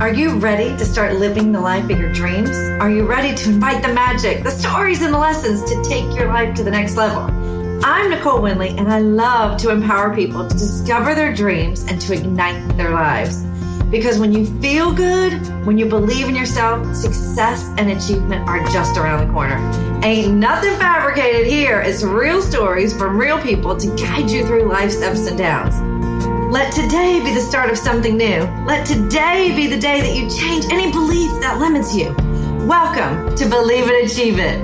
Are you ready to start living the life of your dreams? Are you ready to invite the magic, the stories, and the lessons to take your life to the next level? I'm Nicole Winley, and I love to empower people to discover their dreams and to ignite their lives. Because when you feel good, when you believe in yourself, success and achievement are just around the corner. Ain't nothing fabricated here. It's real stories from real people to guide you through life's ups and downs. Let today be the start of something new. Let today be the day that you change any belief that limits you. Welcome to Believe It, Achieve It.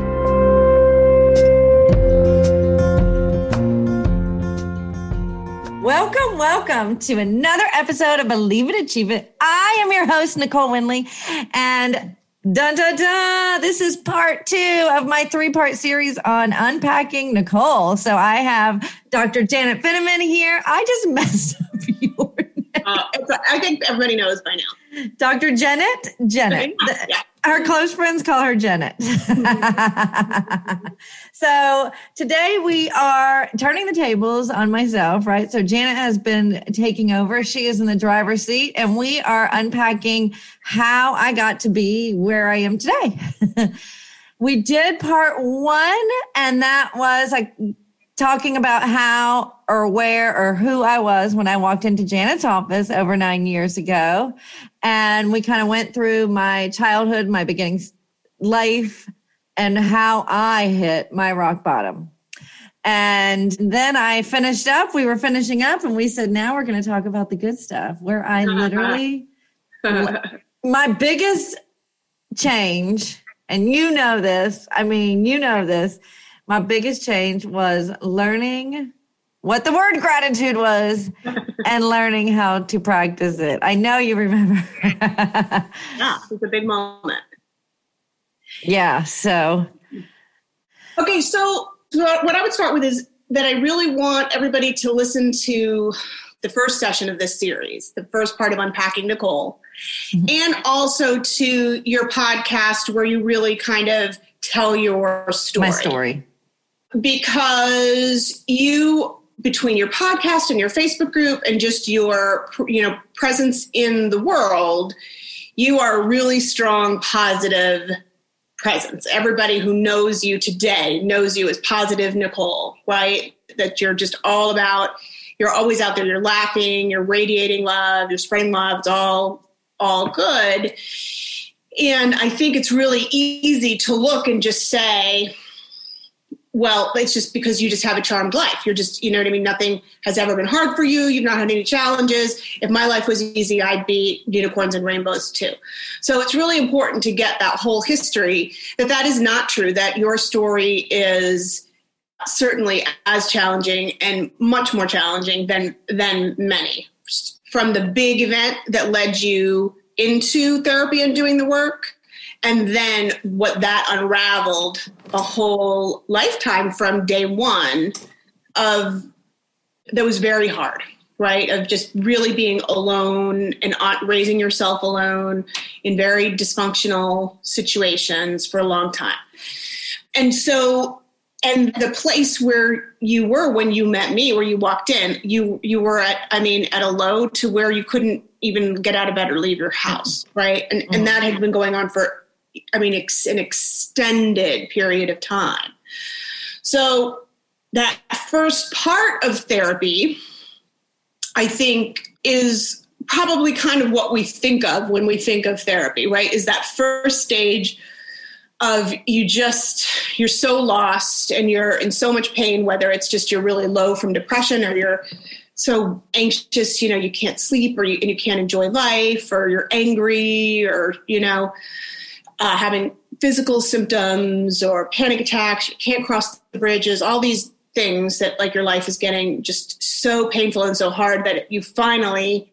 Welcome, welcome to another episode of Believe It, Achieve It. I am your host, Nicole Winley, and dun dun dun, this is part two of my three part series on unpacking Nicole. So I have Dr. Janet Finneman here. I just messed up your name. Uh, I think everybody knows by now. Dr. Janet? Janet. Yeah. Her close friends call her Janet. so today we are turning the tables on myself, right? So Janet has been taking over. She is in the driver's seat, and we are unpacking how I got to be where I am today. we did part one, and that was like talking about how or where or who I was when I walked into Janet's office over nine years ago. And we kind of went through my childhood, my beginning life, and how I hit my rock bottom. And then I finished up, we were finishing up, and we said, now we're going to talk about the good stuff where I literally, my biggest change, and you know this, I mean, you know this my biggest change was learning what the word gratitude was and learning how to practice it. I know you remember. yeah, it's a big moment. Yeah, so. Okay, so what I would start with is that I really want everybody to listen to the first session of this series, the first part of Unpacking Nicole, mm-hmm. and also to your podcast where you really kind of tell your story. My story because you between your podcast and your Facebook group and just your you know presence in the world, you are a really strong positive presence. Everybody who knows you today knows you as positive Nicole, right? That you're just all about you're always out there, you're laughing, you're radiating love, you're spreading love, it's all all good. And I think it's really easy to look and just say, well, it's just because you just have a charmed life. You're just, you know what I mean? Nothing has ever been hard for you. You've not had any challenges. If my life was easy, I'd be unicorns and rainbows too. So it's really important to get that whole history that that is not true, that your story is certainly as challenging and much more challenging than, than many. From the big event that led you into therapy and doing the work and then what that unraveled a whole lifetime from day one of that was very hard right? Of just really being alone and raising yourself alone in very dysfunctional situations for a long time. And so and the place where you were when you met me where you walked in you you were at i mean at a low to where you couldn't even get out of bed or leave your house right? And and mm-hmm. that had been going on for I mean, ex- an extended period of time. So, that first part of therapy, I think, is probably kind of what we think of when we think of therapy, right? Is that first stage of you just, you're so lost and you're in so much pain, whether it's just you're really low from depression or you're so anxious, you know, you can't sleep or you, and you can't enjoy life or you're angry or, you know, uh, having physical symptoms or panic attacks, you can't cross the bridges, all these things that like your life is getting just so painful and so hard that you finally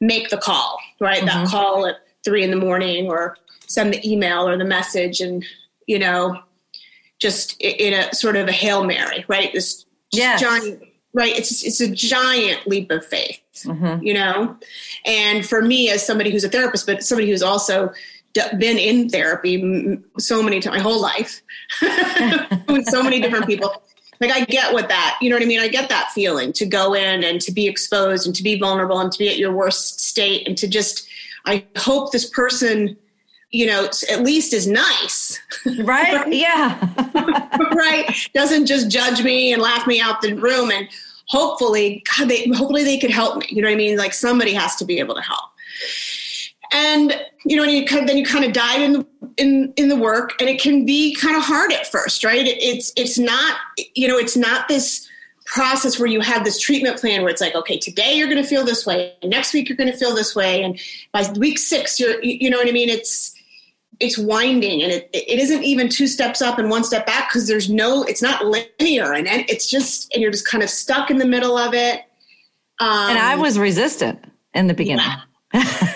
make the call, right? Mm-hmm. That call at three in the morning or send the email or the message and, you know, just in a sort of a Hail Mary, right? This yes. giant, right? It's, it's a giant leap of faith, mm-hmm. you know? And for me, as somebody who's a therapist, but somebody who's also been in therapy so many times my whole life with so many different people like i get what that you know what i mean i get that feeling to go in and to be exposed and to be vulnerable and to be at your worst state and to just I hope this person, you know, at least is nice. Right? right? Yeah. right. Doesn't just judge me and laugh me out the room. And hopefully, God, they, hopefully they could help me. You know what I mean? Like somebody has to be able to help. And you know, and you kind of, then you kind of dive in in in the work, and it can be kind of hard at first, right? It, it's it's not you know, it's not this process where you have this treatment plan where it's like, okay, today you're going to feel this way, next week you're going to feel this way, and by week six, you're you know what I mean? It's it's winding and it, it isn't even two steps up and one step back because there's no it's not linear and it's just and you're just kind of stuck in the middle of it um, and i was resistant in the beginning yeah.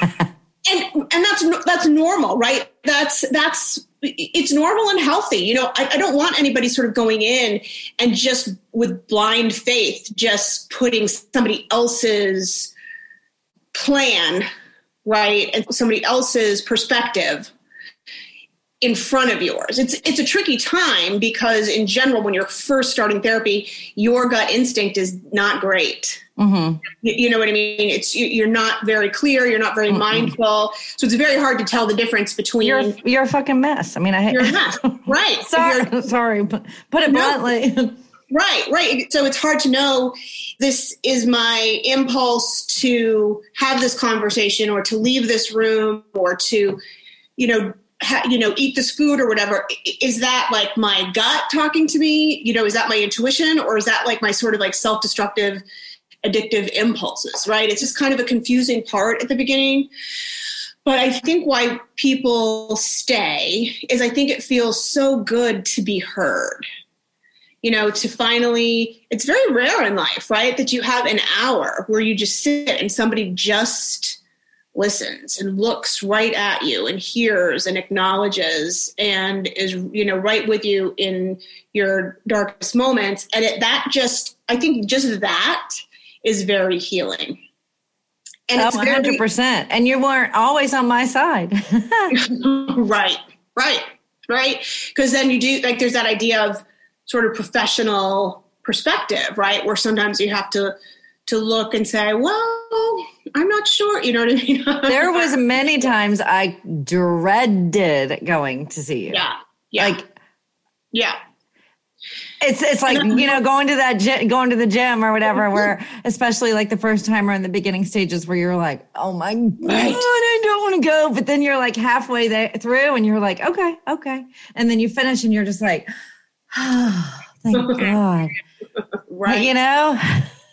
And and that's that's normal right? That's that's it's normal and healthy you know? I, I don't want anybody sort of going in and just with blind faith just putting somebody else's plan right? And somebody else's perspective in front of yours. It's it's a tricky time because in general, when you're first starting therapy, your gut instinct is not great. Mm-hmm. You, know what I mean? It's you, are not very clear. You're not very mm mindful. So it's very hard to tell the difference between. You're you're a fucking mess. I mean, I you're a mess, right? sorry, sorry, but put it bluntly. right, right. So it's hard to know. This is my impulse to have this conversation, or to leave this room, or to, you know, you know, eat this food or whatever, is that like my gut talking to me? You know, is that my intuition or is that like my sort of like self destructive, addictive impulses, right? It's just kind of a confusing part at the beginning. But I think why people stay is I think it feels so good to be heard. You know, to finally, it's very rare in life, right? That you have an hour where you just sit and somebody just listens and looks right at you and hears and acknowledges and is you know right with you in your darkest moments. And it, that just i think just that is very healing. And oh, 100% very, and you weren't always on my side. Right right right. Because then you do like there's that idea of sort of professional perspective right? Where sometimes you have to to look and say, well, I'm not sure. You know what I mean? there was many times I dreaded going to see you. Yeah. Yeah. Like, yeah. It's it's like you know going to that gy- going to the gym or whatever mm-hmm. where especially like the first time or in the beginning stages where you're like oh my god I don't want to go but then you're like halfway there through and you're like okay okay and then you finish and you're just like oh thank God right you know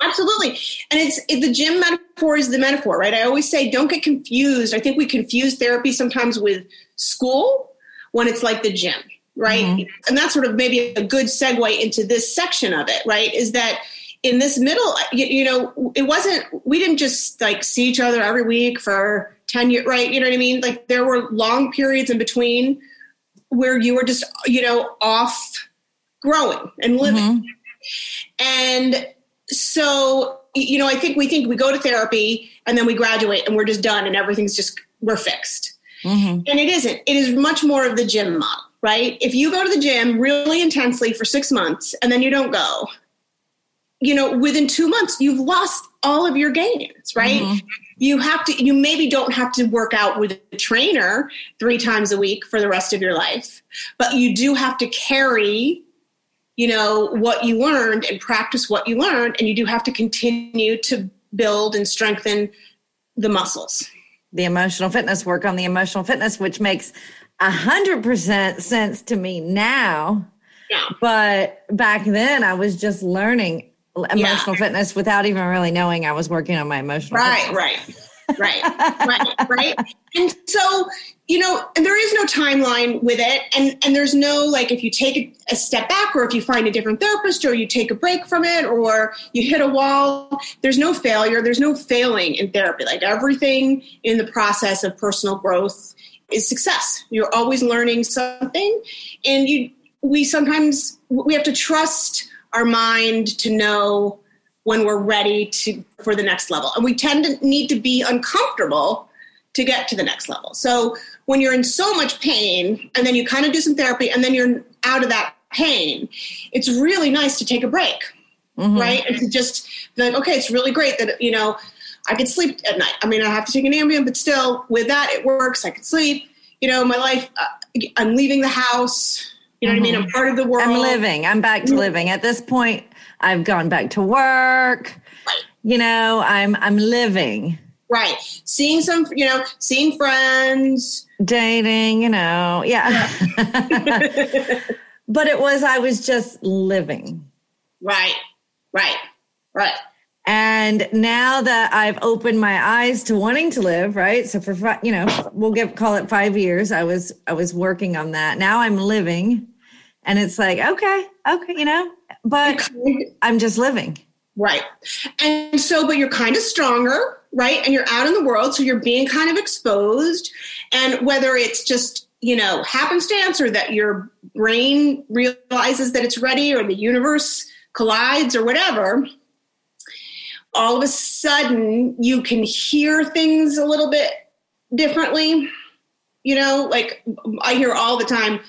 Absolutely. And it's it, the gym metaphor is the metaphor, right? I always say don't get confused. I think we confuse therapy sometimes with school when it's like the gym, right? Mm-hmm. And that's sort of maybe a good segue into this section of it, right? Is that in this middle, you, you know, it wasn't, we didn't just like see each other every week for 10 years, right? You know what I mean? Like there were long periods in between where you were just, you know, off growing and living. Mm-hmm. And so you know i think we think we go to therapy and then we graduate and we're just done and everything's just we're fixed mm-hmm. and it isn't it is much more of the gym model right if you go to the gym really intensely for six months and then you don't go you know within two months you've lost all of your gains right mm-hmm. you have to you maybe don't have to work out with a trainer three times a week for the rest of your life but you do have to carry you know what you learned and practice what you learned and you do have to continue to build and strengthen the muscles the emotional fitness work on the emotional fitness which makes a hundred percent sense to me now yeah. but back then i was just learning emotional yeah. fitness without even really knowing i was working on my emotional right fitness. right right right right. And so you know and there is no timeline with it. And and there's no like if you take a step back or if you find a different therapist or you take a break from it or you hit a wall there's no failure there's no failing in therapy. Like everything in the process of personal growth is success. You're always learning something. And you we sometimes we have to trust our mind to know when we're ready to for the next level. And we tend to need to be uncomfortable to get to the next level. So when you're in so much pain and then you kind of do some therapy and then you're out of that pain, it's really nice to take a break. Mm-hmm. Right. And to just like, okay, it's really great that, you know, I could sleep at night. I mean, I have to take an Ambien, but still, with that, it works. I could sleep. You know, my life. Uh, I'm leaving the house. You know mm-hmm. what I mean? I'm mm-hmm. part of the world. I'm living. I'm back to mm-hmm. living. At this point, I've gone back to work. Right. You know, I'm I'm living. Right. Seeing some, you know, seeing friends, dating, you know. Yeah. yeah. but it was I was just living. Right. Right. Right. And now that I've opened my eyes to wanting to live, right? So for you know, we'll give call it 5 years. I was I was working on that. Now I'm living and it's like, okay, okay, you know, but I'm just living. Right. And so, but you're kind of stronger, right? And you're out in the world. So you're being kind of exposed. And whether it's just, you know, happenstance or that your brain realizes that it's ready or the universe collides or whatever, all of a sudden you can hear things a little bit differently. You know, like I hear all the time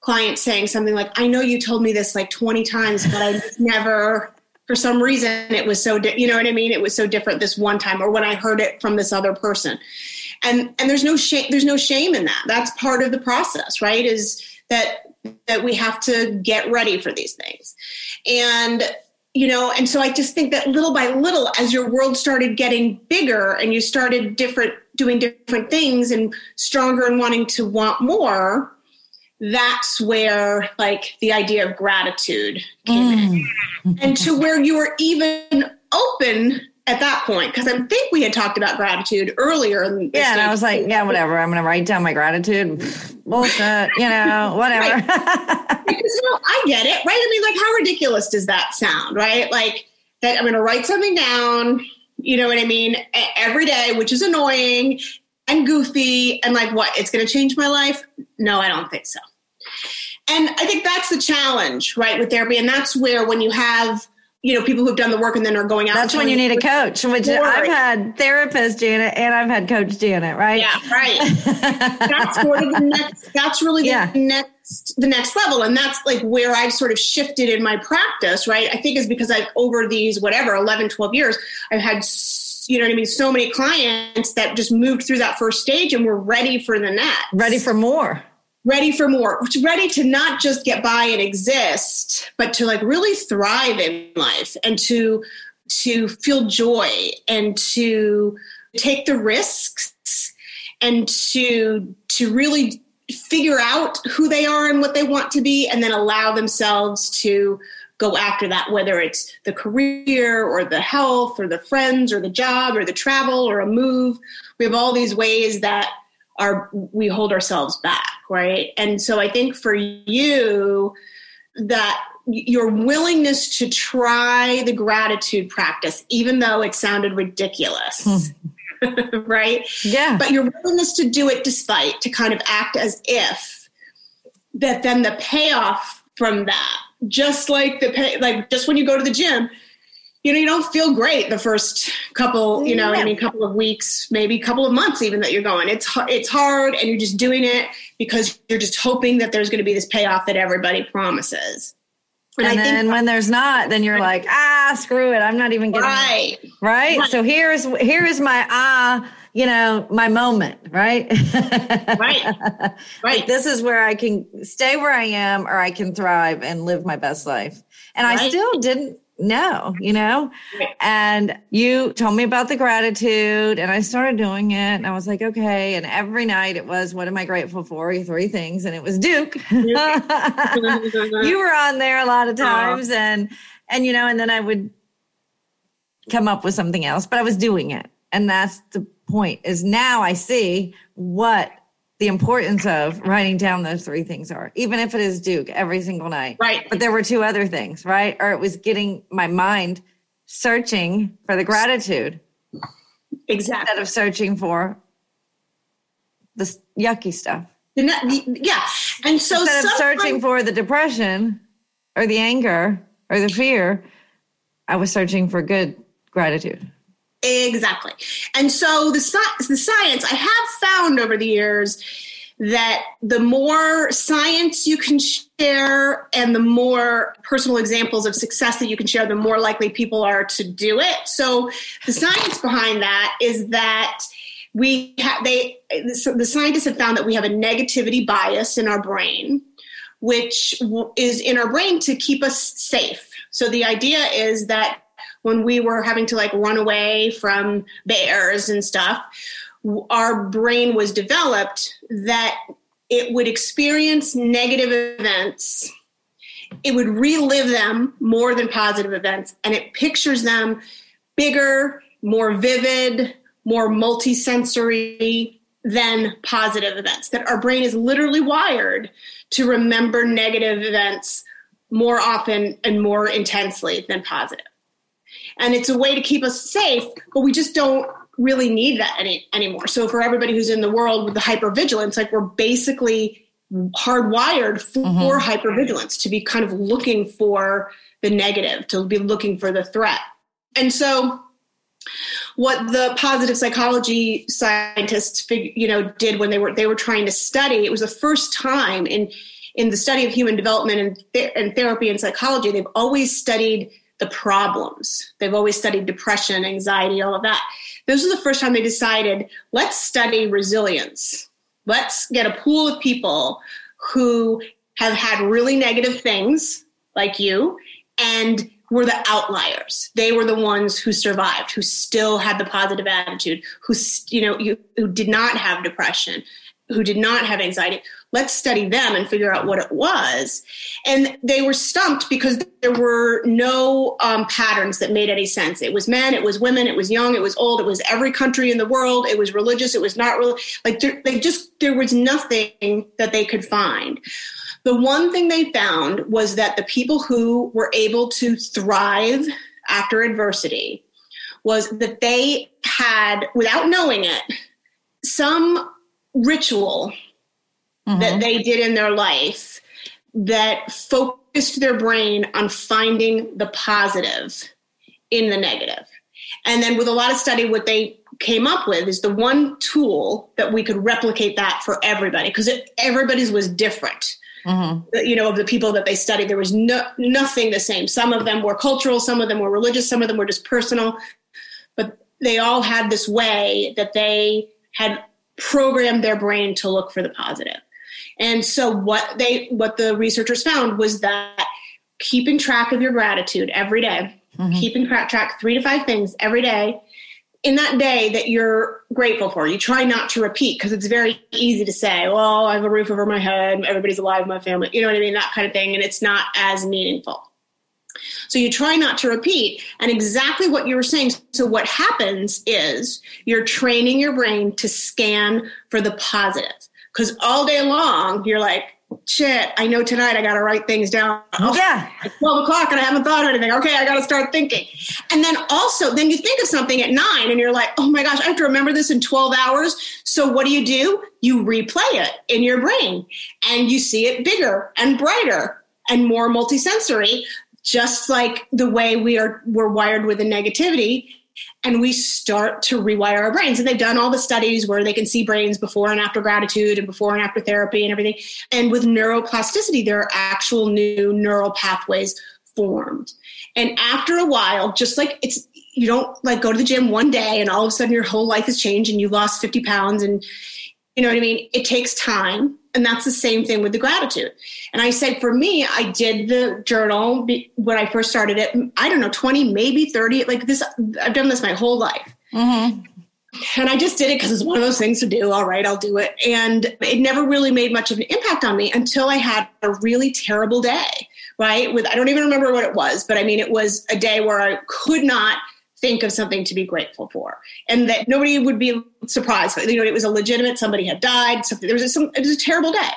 clients saying something like, I know you told me this like 20 times, but I never, for some reason, it was so, di- you know what I mean? It was so different this one time, or when I heard it from this other person. And, and there's no shame, there's no shame in that. That's part of the process, right? Is that, that we have to get ready for these things. And you know and so i just think that little by little as your world started getting bigger and you started different doing different things and stronger and wanting to want more that's where like the idea of gratitude came mm. in and to where you were even open at that point because I think we had talked about gratitude earlier. yeah, and I was like, yeah, whatever. I'm going to write down my gratitude. Bullshit, you know, whatever. because you know, I get it, right? I mean, like, how ridiculous does that sound, right? Like that I'm going to write something down. You know what I mean? Every day, which is annoying and goofy, and like, what? It's going to change my life? No, I don't think so. And I think that's the challenge, right, with therapy. And that's where when you have you know people who've done the work and then are going out. That's when you need a coach. Which I've had therapist Janet and I've had coach Janet. Right? Yeah, right. that's sort of the next. That's really the yeah. next the next level, and that's like where I've sort of shifted in my practice. Right? I think is because I've over these whatever 11, 12 years, I've had you know what I mean? So many clients that just moved through that first stage and were ready for the next. Ready for more ready for more ready to not just get by and exist but to like really thrive in life and to to feel joy and to take the risks and to to really figure out who they are and what they want to be and then allow themselves to go after that whether it's the career or the health or the friends or the job or the travel or a move. We have all these ways that are we hold ourselves back right? And so i think for you that your willingness to try the gratitude practice even though it sounded ridiculous hmm. right? Yeah. But your willingness to do it despite to kind of act as if that then the payoff from that just like the pay like just when you go to the gym you know, you don't feel great the first couple, you know, yeah. I mean, couple of weeks, maybe couple of months, even that you're going. It's it's hard, and you're just doing it because you're just hoping that there's going to be this payoff that everybody promises. And, and then when there's not, then you're like, ah, screw it, I'm not even getting right. right. Right. So here's here is my ah, you know, my moment, right? right. Right. Like, this is where I can stay where I am, or I can thrive and live my best life. And right. I still didn't no, you know? And you told me about the gratitude and I started doing it and I was like, okay. And every night it was, what am I grateful for? Three things. And it was Duke. you were on there a lot of times and, and, you know, and then I would come up with something else, but I was doing it. And that's the point is now I see what the importance of writing down those three things are, even if it is Duke every single night. Right. But there were two other things, right? Or it was getting my mind searching for the gratitude. Exactly. Instead of searching for the yucky stuff. The, the, yeah. And so instead of searching for the depression or the anger or the fear, I was searching for good gratitude. Exactly. And so the, the science I have found over the years that the more science you can share and the more personal examples of success that you can share, the more likely people are to do it. So the science behind that is that we have they the scientists have found that we have a negativity bias in our brain which is in our brain to keep us safe so the idea is that when we were having to like run away from bears and stuff our brain was developed that it would experience negative events. It would relive them more than positive events and it pictures them bigger more vivid more multisensory than positive events. That our brain is literally wired to remember negative events more often and more intensely than positive and it's a way to keep us safe but we just don't really need that any, anymore. So for everybody who's in the world with the hypervigilance, like we're basically hardwired for mm-hmm. hypervigilance to be kind of looking for the negative, to be looking for the threat. And so what the positive psychology scientists you know did when they were they were trying to study it was the first time in in the study of human development and, th- and therapy and psychology they've always studied the problems they've always studied depression anxiety all of that this was the first time they decided let's study resilience. Let's get a pool of people who have had really negative things like you and were the outliers. They were the ones who survived, who still had the positive attitude, who you know, you, who did not have depression, who did not have anxiety. Let's study them and figure out what it was. And they were stumped because there were no um, patterns that made any sense. It was men, it was women, it was young, it was old, it was every country in the world, it was religious, it was not real. Like they just there was nothing that they could find. The one thing they found was that the people who were able to thrive after adversity was that they had, without knowing it, some ritual mm-hmm. that they did in their life that focused their brain on finding the positive in the negative. And then with a lot of study, what they came up with is the one tool that we could replicate that for everybody because everybody's was different. Mm-hmm. You know, of the people that they studied, there was no, nothing the same. Some of them were cultural, some of them were religious, some of them were just personal, but they all had this way that they had programmed their brain to look for the positive. And so what they what the researchers found was that keeping track of your gratitude every day, mm-hmm. keeping track three to five things every day in that day that you're grateful for. You try not to repeat because it's very easy to say, well, I have a roof over my head, everybody's alive, in my family, you know what I mean? That kind of thing. And it's not as meaningful. So you try not to repeat. And exactly what you were saying. So what happens is you're training your brain to scan for the positive. Because all day long, you're like, shit, I know tonight I got to write things down. Oh, yeah. It's 12 o'clock and I haven't thought of anything. Okay, I got to start thinking. And then also, then you think of something at nine and you're like, oh my gosh, I have to remember this in 12 hours. So what do you do? You replay it in your brain and you see it bigger and brighter and more multisensory just like the way we are we're wired with the negativity and we start to rewire our brains. And they've done all the studies where they can see brains before and after gratitude and before and after therapy and everything. And with neuroplasticity there are actual new neural pathways formed. And after a while just like it's you don't like go to the gym one day and all of a sudden your whole life has changed and you lost 50 pounds and you know what i mean? It takes time and that's the same thing with the gratitude. And I said, for me, I did the journal when I first started it. I don't know, 20, maybe 30, like this. I've done this my whole life. Mm-hmm. And I just did it because it's one of those things to do. All right, I'll do it. And it never really made much of an impact on me until I had a really terrible day, right? With, I don't even remember what it was, but I mean, it was a day where I could not think of something to be grateful for. And that nobody would be surprised. You know it was a legitimate somebody had died something there was a, some, it was a terrible day.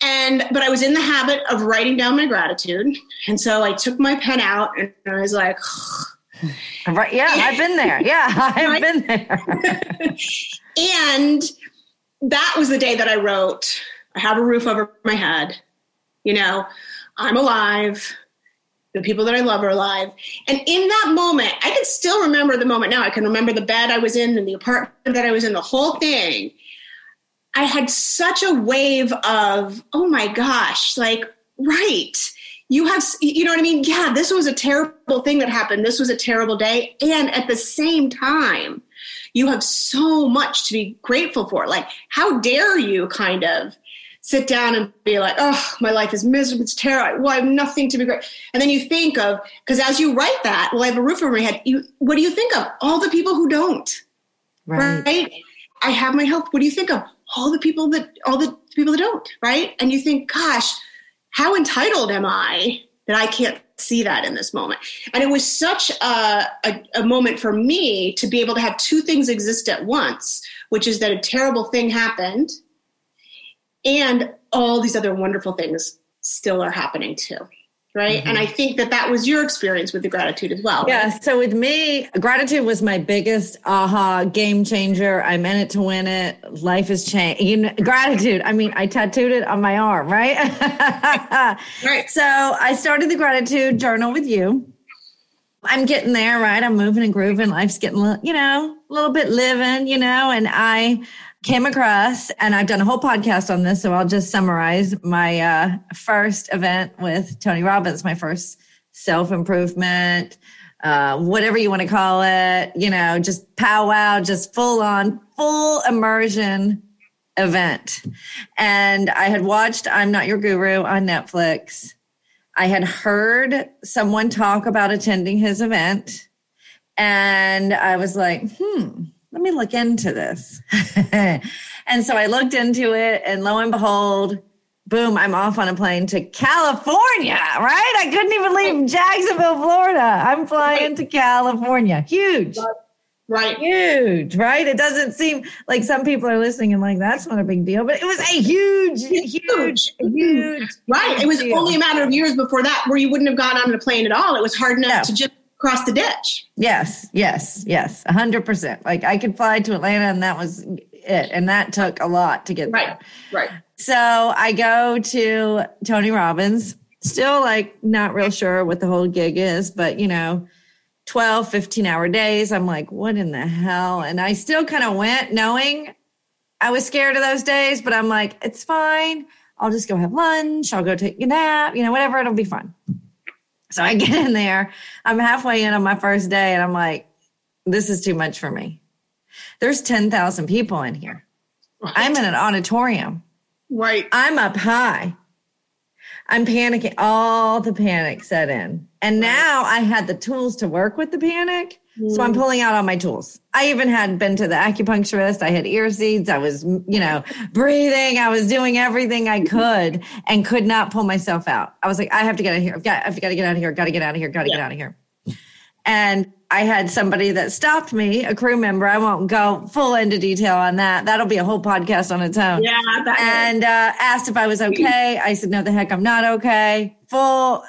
And but i was in the habit of writing down my gratitude. And so i took my pen out and i was like right yeah i've been there. Yeah i've been there. And that was the day that i wrote i have a roof over my head. You know i'm alive the people that I love are alive. And in that moment, I can still remember the moment now. I can remember the bed I was in and the apartment that I was in, the whole thing. I had such a wave of, oh my gosh, like, right. You have, you know what I mean? Yeah, this was a terrible thing that happened. This was a terrible day. And at the same time, you have so much to be grateful for. Like, how dare you kind of sit down and be like, oh, my life is miserable. It's terrible. Well, I have nothing to be great. And then you think of, because as you write that, well, I have a roof over my head. You, what do you think of? All the people who don't. Right. right? I have my health. What do you think of? All the people that, all the people that don't. Right. And you think, gosh, how entitled am I that I can't see that in this moment? And it was such a, a, a moment for me to be able to have two things exist at once, which is that a terrible thing happened and all these other wonderful things still are happening too right? Mm-hmm. and i think that that was your experience with the gratitude as well. Yeah so with me gratitude was my biggest aha game changer. I'm in it to win it. Life has changed you know, gratitude. I mean i tattooed it on my arm right? Right. So i started the gratitude journal with you. I'm getting there, right? I'm moving and grooving. Life's getting, you know, a little bit living, you know, and I came across, and I've done a whole podcast on this, so I'll just summarize my uh, first event with Tony Robbins, my first self improvement, uh, whatever you want to call it, you know, just powwow, just full on, full immersion event. And I had watched I'm Not Your Guru on Netflix. I had heard someone talk about attending his event. And I was like, hmm, let me look into this. and so I looked into it, and lo and behold, boom, I'm off on a plane to California, right? I couldn't even leave Jacksonville, Florida. I'm flying to California. Huge. Right. Huge, right? It doesn't seem like some people are listening and like, that's not a big deal, but it was a huge, huge, huge. Right. It was deal. only a matter of years before that where you wouldn't have gone on a plane at all. It was hard enough no. to just cross the ditch. Yes, yes, yes, a hundred percent. Like I could fly to Atlanta, and that was it, and that took a lot to get right, there. Right. So I go to Tony Robbins. Still, like, not real sure what the whole gig is, but you know, 12, 15 hour days. I'm like, what in the hell? And I still kind of went knowing I was scared of those days, but I'm like, it's fine. I'll just go have lunch. I'll go take a nap, you know, whatever. It'll be fun. So I get in there. I'm halfway in on my first day and I'm like, this is too much for me. There's 10,000 people in here. Right. I'm in an auditorium. Right. I'm up high. I'm panicking. All the panic set in. And now I had the tools to work with the panic. So I'm mm. pulling out all my tools. I even had been to the acupuncturist. I had ear seeds. I was, you know, breathing. I was doing everything I could and could not pull myself out. I was like, I have to get out of here. I've got, I've got to get out of here. Got to get out of here. Got to yeah. get out of here. And I had somebody that stopped me, a crew member. I won't go full into detail on that. That'll be a whole podcast on its own. Yeah. and uh, asked if I was okay. I said, no, the heck, I'm not okay. Full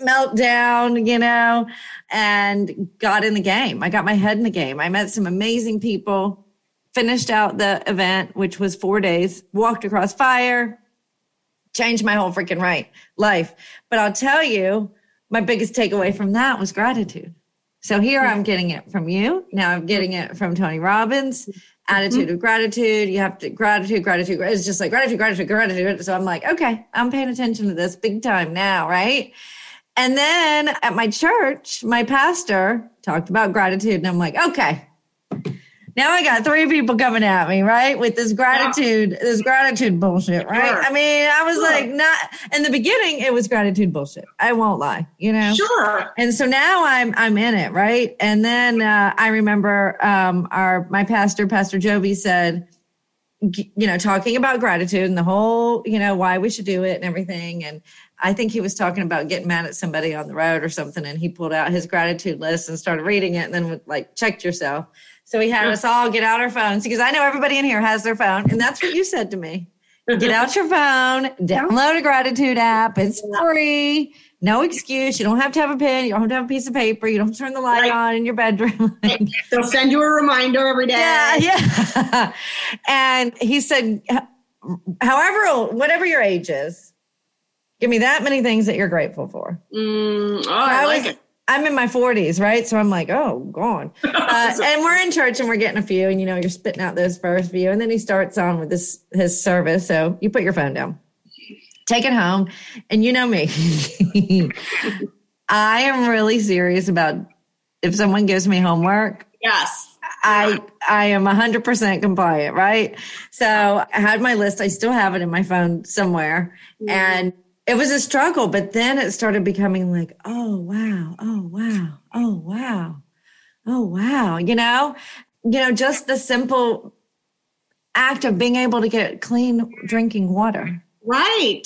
meltdown, you know, and got in the game. I got my head in the game. I met some amazing people, finished out the event, which was four days, walked across fire, changed my whole freaking right life. But I'll tell you, my biggest takeaway from that was gratitude. So here I'm getting it from you. Now I'm getting it from Tony Robbins. Attitude mm-hmm. of gratitude. You have to gratitude, gratitude. It's just like gratitude, gratitude, gratitude. So I'm like, okay, I'm paying attention to this big time now, right? And then at my church, my pastor talked about gratitude. And I'm like, okay, now I got three people coming at me, right? With this gratitude, yeah. this gratitude bullshit, right? Sure. I mean, I was sure. like, not in the beginning, it was gratitude bullshit. I won't lie, you know? Sure. And so now I'm, I'm in it, right? And then uh, I remember um, our, my pastor, Pastor Joby said, you know, talking about gratitude and the whole, you know, why we should do it and everything. And I think he was talking about getting mad at somebody on the road or something. And he pulled out his gratitude list and started reading it and then like checked yourself. So he had us all get out our phones because I know everybody in here has their phone. And that's what you said to me. Get out your phone, download a gratitude app. It's free. No excuse. You don't have to have a pen. You don't have to have a piece of paper. You don't have to turn the light right. on in your bedroom. They'll send you a reminder every day. Yeah, yeah. and he said, however, whatever your age is, Give me that many things that you're grateful for. Mm, oh, I, I was, like it. I'm in my 40s, right? So I'm like, oh, gone. Uh, and we're in church and we're getting a few, and you know, you're spitting out those first few, and then he starts on with this his service. So you put your phone down, take it home, and you know me, I am really serious about if someone gives me homework. Yes. I I am 100% compliant, right? So I had my list. I still have it in my phone somewhere. Mm-hmm. And it was a struggle, but then it started becoming like, oh, wow, oh, wow, oh, wow, oh, wow. You know, you know, just the simple act of being able to get clean drinking water. Right.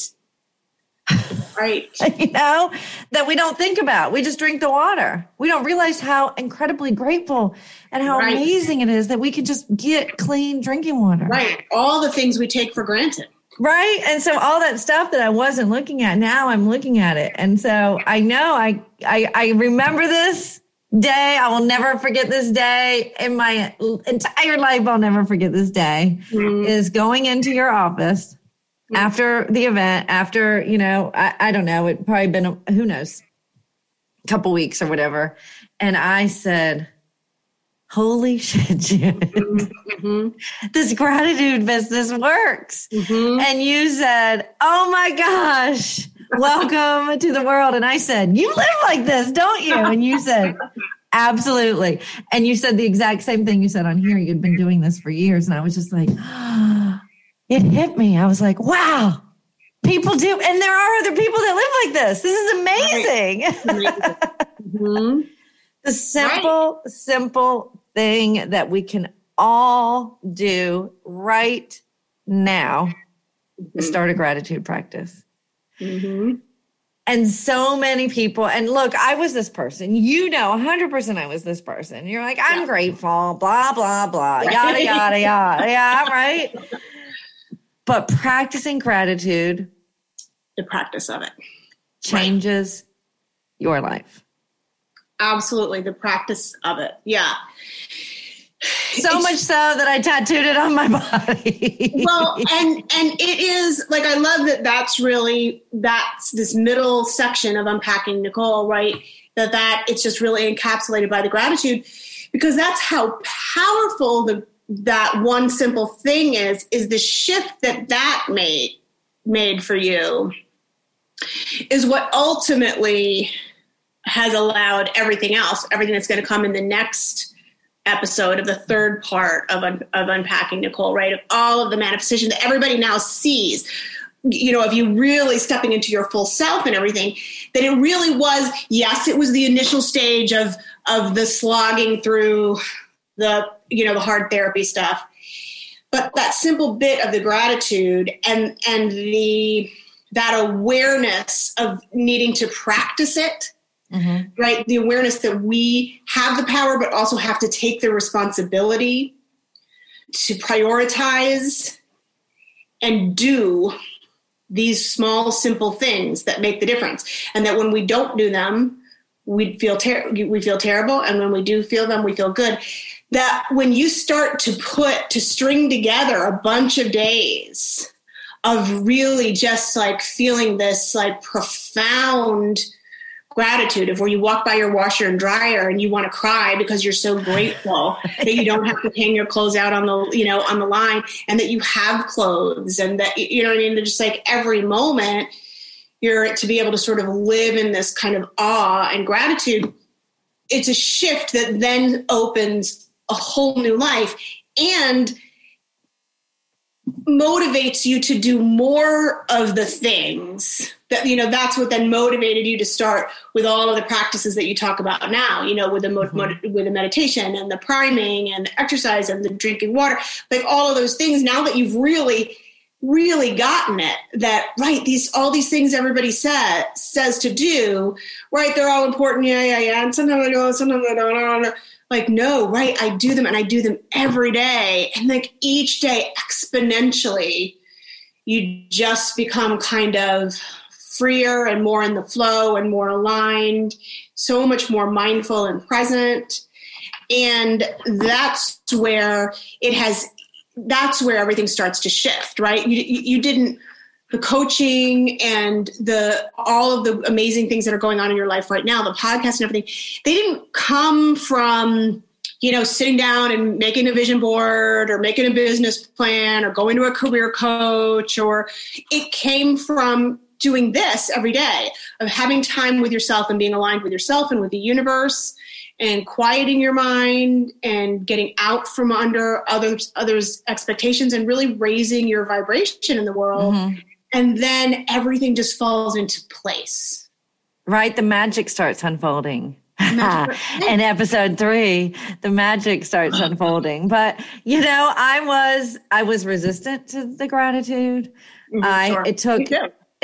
Right. you know, that we don't think about. We just drink the water. We don't realize how incredibly grateful and how right. amazing it is that we can just get clean drinking water. Right. All the things we take for granted. Right. And so all that stuff that I wasn't looking at, now I'm looking at it. And so I know I, I, I remember this day. I will never forget this day in my entire life. I'll never forget this day mm-hmm. is going into your office mm-hmm. after the event, after, you know, I, I don't know, it probably been, a, who knows, a couple weeks or whatever. And I said, holy shit, Jen, mm-hmm. this gratitude business works. Mm-hmm. And you said, oh my gosh, welcome to the world. And I said, you live like this, don't you? And you said, absolutely. And you said the exact same thing you said on here. You'd been doing this for years. And I was just like, oh, it hit me. I was like, wow. People do, and there are other people that live like this. This is amazing. Right. mm-hmm. The simple, right. simple thing that we can all do right now mm-hmm. is start a gratitude practice. Mm-hmm. And so many people, and look, I was this person. You know, 100% I was this person. You're like, I'm yeah. grateful, blah, blah, blah, right. yada, yada, yada. yeah, right. But practicing gratitude, the practice of it, changes right. your life. Absolutely, the practice of it. Yeah. So it's, much so that I tattooed it on my body. well, and and it is like I love that. That's really that's this middle section of unpacking Nicole, right? That that it's just really encapsulated by the gratitude, because that's how powerful the that one simple thing is is the shift that that made made for you is what ultimately has allowed everything else, everything that's going to come in the next episode of the third part of, un- of unpacking Nicole, right? Of all of the manifestation that everybody now sees, you know, of you really stepping into your full self and everything. That it really was, yes, it was the initial stage of of the slogging through the you know the hard therapy stuff, but that simple bit of the gratitude and and the that awareness of needing to practice it mm-hmm. right? The awareness that we have the power, but also have to take the responsibility to prioritize and do these small, simple things that make the difference. And that when we don't do them, we feel ter- we feel terrible, and when we do feel them, we feel good. That when you start to put to string together a bunch of days of really just like feeling this like profound gratitude of where you walk by your washer and dryer and you want to cry because you're so grateful that you don't have to hang your clothes out on the you know on the line and that you have clothes and that you know what I mean? Just like every moment you're to be able to sort of live in this kind of awe and gratitude it's a shift that then opens a whole new life and motivates you to do more of the things that you know that's what then motivated you to start with all of the practices that you talk about now you know with the mm-hmm. with the meditation and the priming and the exercise and the drinking water like all of those things now that you've really really gotten it that right these all these things everybody says says to do right they're all important yeah yeah yeah and sometimes i do sometimes i don't like no right i do them and i do them every day and like each day exponentially you just become kind of freer and more in the flow and more aligned so much more mindful and present. And that's where it has that's where everything starts to shift right? You, you didn't the coaching and the all of the amazing things that are going on in your life right now, the podcast and everything, they didn't come from you know sitting down and making a vision board or making a business plan or going to a career coach or it came from doing this every day of having time with yourself and being aligned with yourself and with the universe and quieting your mind and getting out from under others others expectations and really raising your vibration in the world. Mm-hmm. and then everything just falls into place. Right? The magic starts unfolding. In episode three the magic starts unfolding. But you know i was i was resistant to the gratitude. Mm-hmm, i sure. it took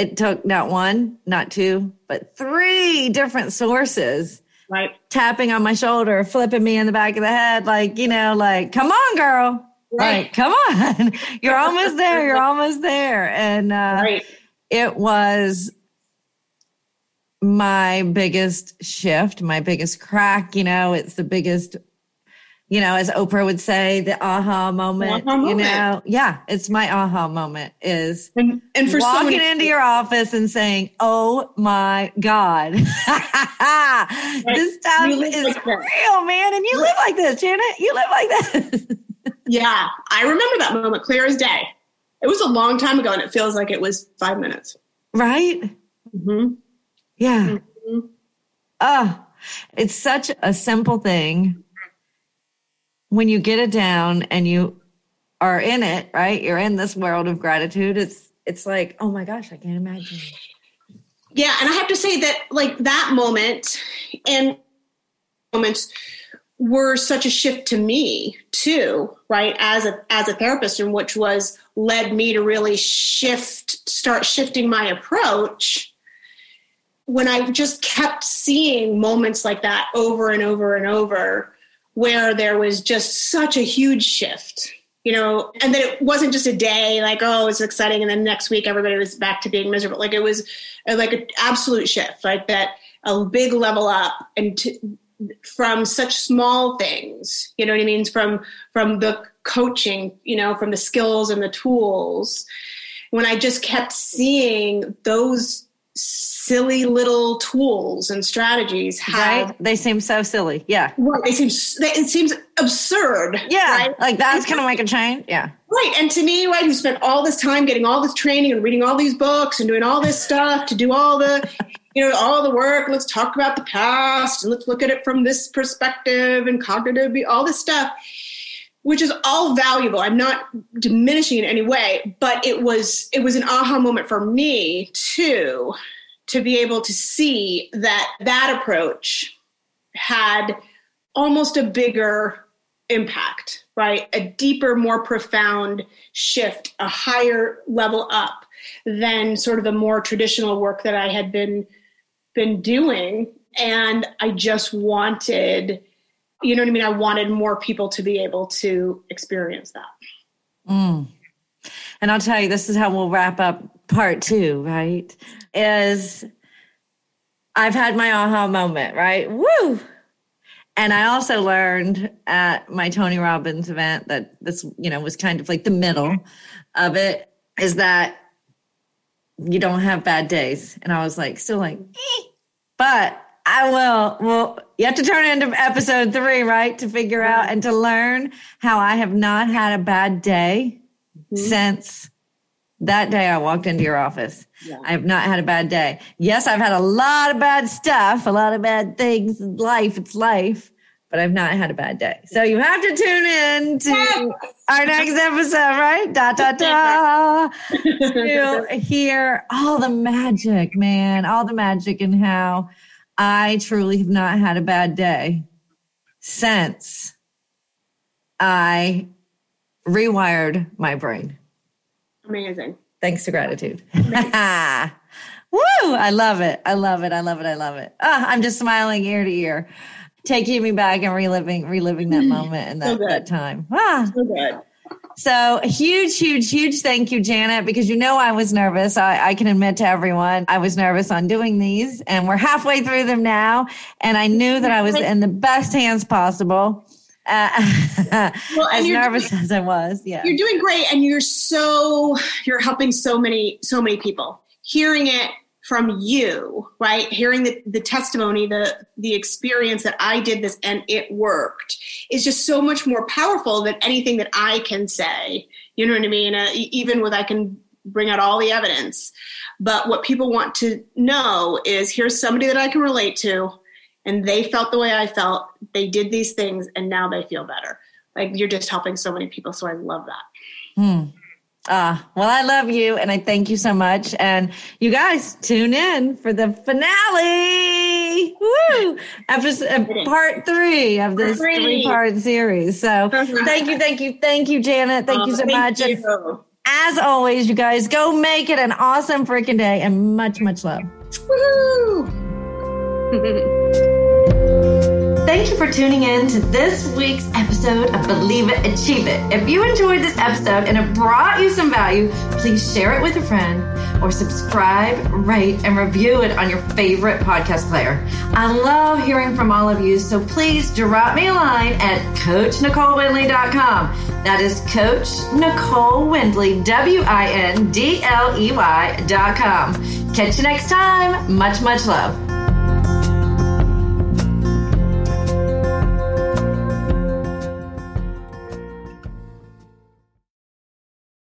it took not one not two but three different sources right tapping on my shoulder flipping me in the back of the head like you know like come on girl right like, come on you're almost there you're almost there and uh, right. it was my biggest shift, my biggest crack. You know, it's the biggest, you know, as Oprah would say, the aha moment. Aha you know, yeah, it's my aha moment is and, and for walking so into your office and saying, "Oh my God, this stuff is like real, man!" And you live like this, Janet. You live like this. yeah, I remember that moment clear as day. It was a long time ago, and it feels like it was five minutes. Right. Mm-hmm. Yeah. Mm-hmm. Oh, it's such a simple thing. When you get it down and you are in it, right? You're in this world of gratitude. It's it's like, oh my gosh, I can't imagine. Yeah, and I have to say that like that moment and moments were such a shift to me too, right? As a as a therapist, and which was led me to really shift, start shifting my approach when I just kept seeing moments like that over and over and over, where there was just such a huge shift, you know, and then it wasn't just a day like, oh, it's exciting. And then next week everybody was back to being miserable. Like it was like an absolute shift, like that, a big level up and to, from such small things, you know what I mean? From, from the coaching, you know, from the skills and the tools. When I just kept seeing those silly little tools and strategies have right? they seem so silly. Yeah. Right they seem it seems absurd. Yeah right? like that's gonna make a change yeah. Right and to me right who spent all this time getting all this training and reading all these books and doing all this stuff to do all the you know all the work let's talk about the past and let's look at it from this perspective and cognitive all this stuff which is all valuable. I'm not diminishing in any way but it was it was an aha moment for me too to be able to see that that approach had almost a bigger impact right? A deeper more profound shift a higher level up than sort of the more traditional work that i had been been doing. And i just wanted you know what I mean? I wanted more people to be able to experience that. Mm. And I'll tell you, this is how we'll wrap up part two, right? Is I've had my aha moment, right? Woo! And I also learned at my Tony Robbins event that this, you know, was kind of like the middle of it is that you don't have bad days. And I was like, still like, eh. but I will. Well, you have to turn into episode three, right? To figure out and to learn how I have not had a bad day mm-hmm. since that day I walked into your office. Yeah. I have not had a bad day. Yes, I've had a lot of bad stuff, a lot of bad things. Life, it's life, but I've not had a bad day. So you have to tune in to our next episode, right? Da da da. to hear all the magic, man, all the magic and how I truly have not had a bad day since I rewired my brain. Amazing. Thanks to gratitude. Woo! I love it. I love it. I love it. I love it. Ah, I'm just smiling ear to ear, taking me back and reliving, reliving that moment and that, so that time. Ah. So good. So huge, huge, huge thank you, Janet, because you know I was nervous. I, I, can admit to everyone I was nervous on doing these, and we're halfway through them now. And I knew that I was in the best hands possible Uh, well, as nervous doing, as I was, yeah. You're doing great and you're so you're helping so many so many people. Hearing it from you, right? Hearing the, the testimony, the the experience that I did this and it worked is just so much more powerful than anything that I can say. You know what I mean? Uh, even with I can bring out all the evidence. But what people want to know is here's somebody that I can relate to and they felt the way I felt. They did these things and now they feel better. Like you're just helping so many people. So I love that. Hmm. Ah, well, I love you and I thank you so much. And you guys tune in for the finale. Woo! Episode, uh, part three of this three part series. So thank you, thank you, thank you, Janet. Thank you so thank much. You. As always, you guys go make it an awesome freaking day and much, much love. Woohoo! Thank you for tuning in to this week's episode of Believe It, Achieve It. If you enjoyed this episode and it brought you some value, please share it with a friend or subscribe, rate, and review it on your favorite podcast player. I love hearing from all of you, so please drop me a line at CoachNicoleWindley.com. That is Coach Nicole Windley, W I N D L E Y.com. Catch you next time. Much, much love.